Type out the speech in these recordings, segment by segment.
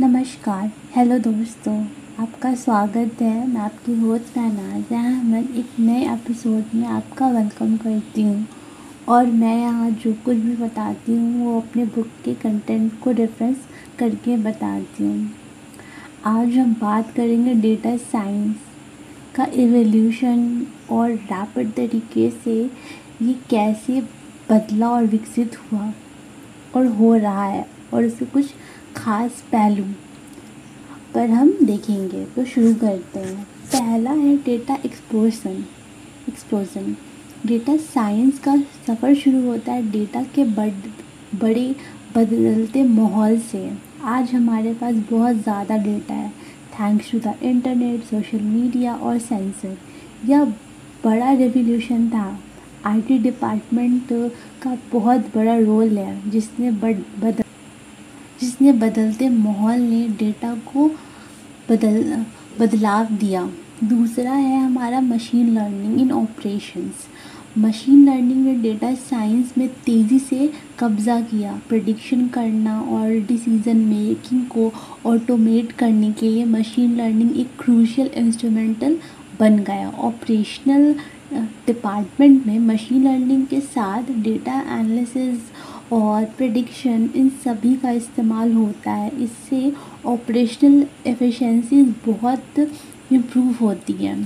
नमस्कार। हेलो दोस्तों, आपका स्वागत है। मैं आपकी होस्ट महनाज मैं एक नए एपिसोड में आपका वेलकम करती हूँ। और मैं यहाँ जो कुछ भी बताती हूँ, वो अपने बुक के कंटेंट को रेफरेंस करके बताती हूँ। आज हम बात करेंगे डेटा साइंस का एवोल्यूशन और रैपिड तरीके से ये कैसे बदला और विकसित हुआ और हो रहा है। और इसके कुछ ख़ास पहलू, पर हम देखेंगे तो शुरू करते हैं। पहला है data explosion explosion data science का सफ़र शुरू होता है डेटा के बड़, बड़े बदलते माहौल से। आज हमारे पास बहुत ज़्यादा डेटा है। Thanks to the internet social media और सेंसर यह बड़ा रेवोल्यूशन था। आईटी डिपार्टमेंट का बहुत बड़ा रोल है, जिसने बद जिसने बदलते माहौल ने डेटा को बदल, बदलाव दिया। दूसरा है हमारा machine learning in operations machine learning ने डेटा साइंस में तेज़ी से कब्ज़ा किया। प्रडिक्शन करना और डिसीज़न मेकिंग को ऑटोमेट करने के लिए मशीन लर्निंग एक क्रूशियल इंस्ट्रूमेंटल बन गया। ऑपरेशनल डिपार्टमेंट में मशीन लर्निंग के साथ डेटा एनालिसिस और प्रिडिक्शन इन सभी का इस्तेमाल होता है। इससे ऑपरेशनल एफिशिएंसी बहुत इम्प्रूव होती है।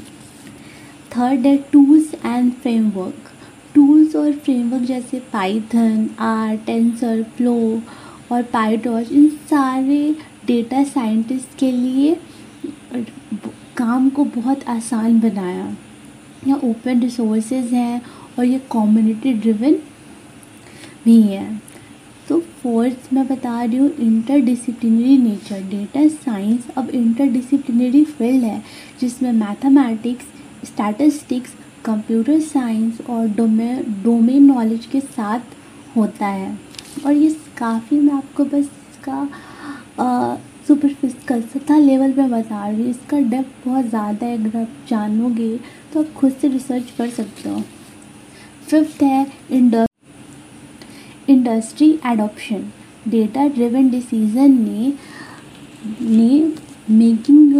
थर्ड है टूल्स एंड फ्रेमवर्क टूल्स और फ्रेमवर्क जैसे पाइथन आर टेंसर फ्लो और पाइटॉच इन सारे डेटा साइंटिस्ट के लिए काम को बहुत आसान बनाया। या ओपन रिसोर्सेज हैं और ये कम्युनिटी ड्रिवन भी है। तो फोर्थ मैं बता रही हूँ इंटरडिसिप्लिनरी नेचर डेटा साइंस अब इंटरडिसिप्लिनरी फ़ील्ड है, जिसमें मैथमेटिक्स स्टैटिस्टिक्स कंप्यूटर साइंस और डोमे डोमेन नॉलेज के साथ होता है। और ये काफ़ी मैं आपको बस इसका सुपरफिशियल सतह लेवल पे बता रही हूँ। इसका डेप्थ बहुत ज़्यादा है, अगर आप जानोगे तो आप खुद से रिसर्च कर सकते हो। फिफ्थ है इंडर industry adoption data driven decision ने ने मेकिंग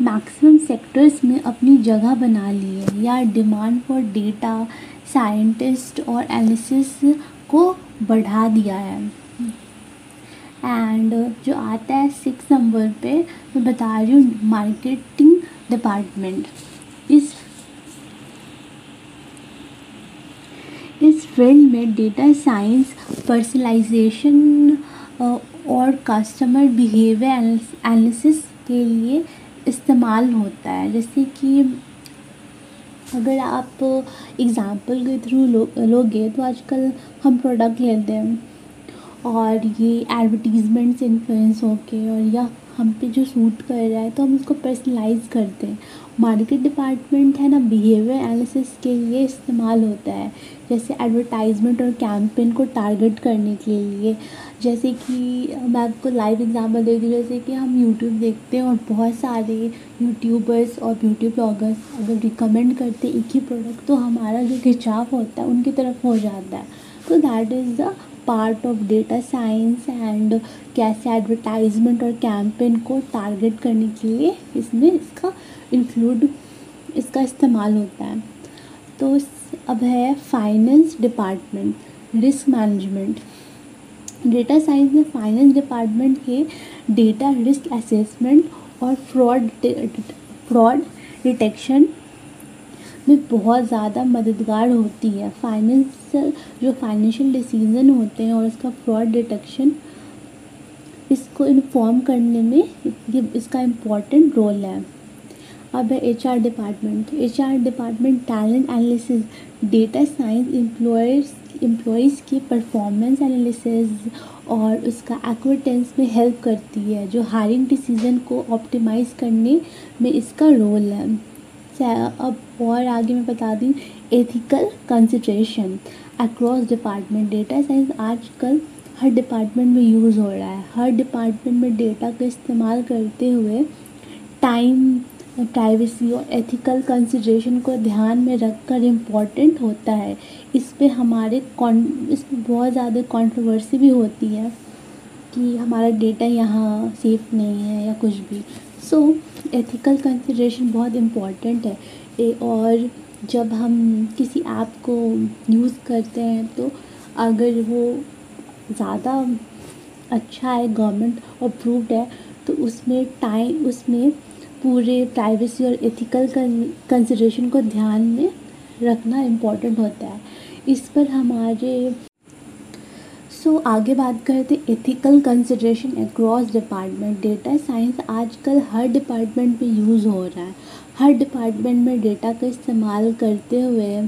मैक्सिमम सेक्टर्स में अपनी जगह बना ली है। या डिमांड फॉर डेटा साइंटिस्ट और एनालिसिस को बढ़ा दिया है। एंड जो आता है सिक्स नंबर पे, मैं बता रही हूँ मार्केटिंग डिपार्टमेंट इस इस फ़ील्ड में डेटा साइंस पर्सनलाइजेशन और कस्टमर बिहेवियर एनालिसिस के लिए इस्तेमाल होता है। जैसे कि अगर आप एग्ज़ाम्पल के थ्रू लो, लोगे तो आजकल हम प्रोडक्ट लेते हैं और ये एडवर्टीज़मेंट से इन्फ्लुएंस होके और या हम पे जो सूट कर रहा है तो हम उसको पर्सनलाइज करते हैं। मार्केट डिपार्टमेंट है ना बिहेवियर एनालिसिस के लिए इस्तेमाल होता है। जैसे एडवर्टाइजमेंट और कैंपेन को टारगेट करने के लिए। जैसे कि मैं आपको लाइव एग्जांपल दे दूँ जैसे कि हम यूट्यूब देखते हैं और बहुत सारे यूट्यूबर्स और ब्यूटी ब्लॉगर्स अगर रिकमेंड करते एक ही प्रोडक्ट तो हमारा जो खिंचाव होता है, उनकी तरफ़ हो जाता है। तो that is the part of data science and कैसे एडवर्टाइजमेंट और कैंपेन को टारगेट करने के लिए इसमें इसका इंक्लूड इसका इस्तेमाल होता है। तो अब है finance department risk management data science में फाइनेंस डिपार्टमेंट के डेटा रिस्क असेसमेंट और फ्रॉड फ्रॉड डिटेक्शन में बहुत ज़्यादा मददगार होती है। फाइनेंशियल जो फाइनेंशियल डिसीज़न होते हैं और इसका फ्रॉड डिटेक्शन इसको इन्फॉर्म करने में ये इसका इंपॉर्टेंट रोल है। अब है H department H R department talent analysis data science employers employees की परफॉर्मेंस एनालिसिस और उसका एक्विटेंस में हेल्प करती है, जो हायरिंग डिसीज़न को ऑप्टिमाइज़ करने में इसका रोल है। अब और आगे मैं बता दी ethical consideration across department data science आजकल हर डिपार्टमेंट में यूज़ हो रहा है। हर डिपार्टमेंट में डेटा का इस्तेमाल करते हुए टाइम प्राइवेसी और एथिकल कंसिड्रेशन को ध्यान में रखकर इंपॉर्टेंट होता है। इस पर हमारे कॉन् इस पर बहुत ज़्यादा कंट्रोवर्सी भी होती है कि हमारा डेटा यहाँ सेफ़ नहीं है या कुछ भी। सो एथिकल कंसिड्रेशन बहुत इंपॉर्टेंट है। ए, और जब हम किसी ऐप को यूज़ करते हैं तो अगर वो ज़्यादा अच्छा है गवर्नमेंट अप्रूव्ड है तो उसमें टाइम उसमें पूरे प्राइवेसी और एथिकल कंसिड्रेशन को ध्यान में रखना इम्पोर्टेंट होता है। इस पर हमारे सो so, आगे बात करते ethical consideration across department data science आजकल हर डिपार्टमेंट में यूज़ हो रहा है। हर डिपार्टमेंट में डेटा का इस्तेमाल करते हुए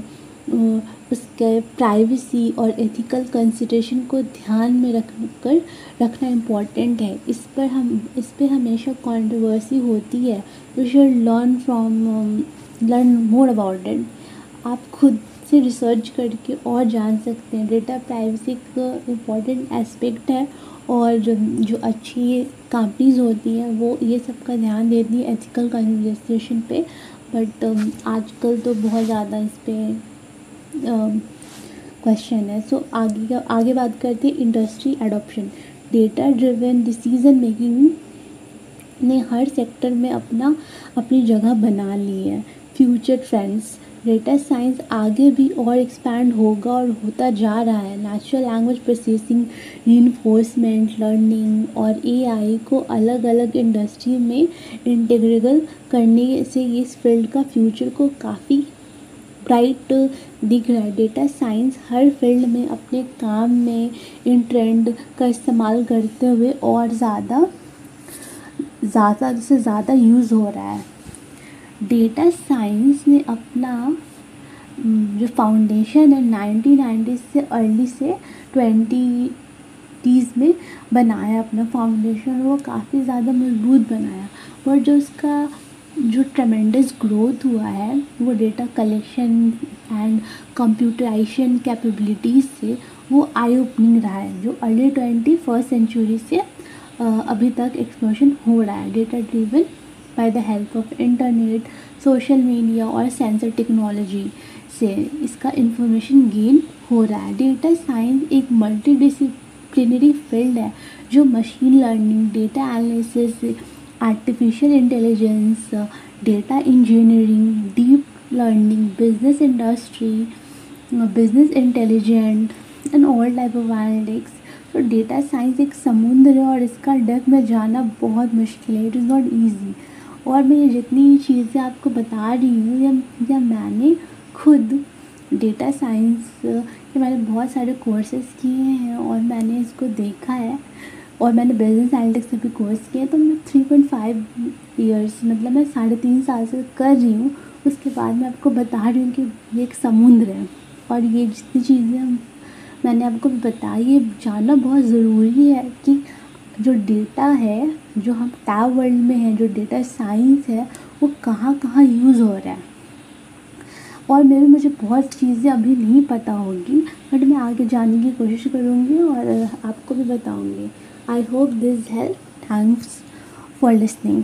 उसके प्राइवेसी और एथिकल कंसिड्रेशन को ध्यान में रख कर रखना इंपॉर्टेंट है। इस पर हम इस पर हमेशा कंट्रोवर्सी होती है। We should learn from learn more about it आप खुद से रिसर्च करके और जान सकते हैं। डेटा प्राइवेसी एक इंपॉर्टेंट एस्पेक्ट है और जो अच्छी कंपनीज़ होती हैं वो ये सब का ध्यान देती है एथिकल कंसिडरेशन पे। बट आजकल तो बहुत ज़्यादा इस पर क्वेश्चन है। सो so, आगे का आगे बात करते हैं industry adoption data driven decision making ने हर सेक्टर में अपना अपनी जगह बना ली है। फ्यूचर ट्रेंड्स डेटा साइंस आगे भी और एक्सपैंड होगा और होता जा रहा है। Natural language processing reinforcement learning और एआई को अलग अलग इंडस्ट्री में इंटीग्रेबल करने से इस फ़ील्ड का फ्यूचर को काफ़ी ब्राइट दिख रहा है। डेटा साइंस हर फ़ील्ड में अपने काम में इन ट्रेंड का इस्तेमाल करते हुए और ज़्यादा ज़्यादा से ज़्यादा यूज़ हो रहा है। डेटा साइंस ने अपना जो फाउंडेशन है नाइनटीन नाइन्टी से अर्ली से ट्वेंटी तीस में बनाया अपना फाउंडेशन वो काफ़ी ज़्यादा मज़बूत बनाया। और जो उसका, जो ट्रमेंडस ग्रोथ हुआ है, वो data collection and computerisation capabilities से वो आई ओपनिंग रहा है, जो अर्ली ट्वेंटी फ़र्स्ट सेंचुरी से अभी तक एक्सप्लोशन हो रहा है data driven by the help of internet social media और सेंसर टेक्नोलॉजी से इसका इंफॉर्मेशन गेन हो रहा है। डेटा साइंस एक मल्टी डिसिप्लिनरी फ़ील्ड है, जो machine learning data analysis artificial intelligence data engineering deep learning business industry business intelligent and all type of analytics तो डेटा साइंस एक समुद्र है और इसका डेप्थ में जाना बहुत मुश्किल है। इट इज़ नॉट ईजी और मैं ये जितनी चीज़ें आपको बता रही हूँ या, मैंने खुद डेटा साइंस के मैंने बहुत सारे कोर्सेज़ किए हैं और मैंने इसको देखा है और मैंने बिज़नेस एनालिटिक्स से भी कोर्स किया तो मैं थ्री पॉइंट फाइव ईयर्स मतलब मैं साढ़े तीन साल से कर रही हूँ। उसके बाद मैं आपको बता रही हूँ कि ये एक समुद्र है और ये जितनी चीज़ें मैंने आपको बताई ये जानना बहुत ज़रूरी है कि जो डेटा है, जो हम टैब वर्ल्ड में है, जो डेटा साइंस है, वो कहाँ कहाँ यूज़ हो रहा है। और मेरे, मुझे बहुत चीज़ें अभी नहीं पता होगी बट मैं आगे जानने की कोशिश करूँगी और आपको भी बताऊँगी। I hope this help thanks for listening.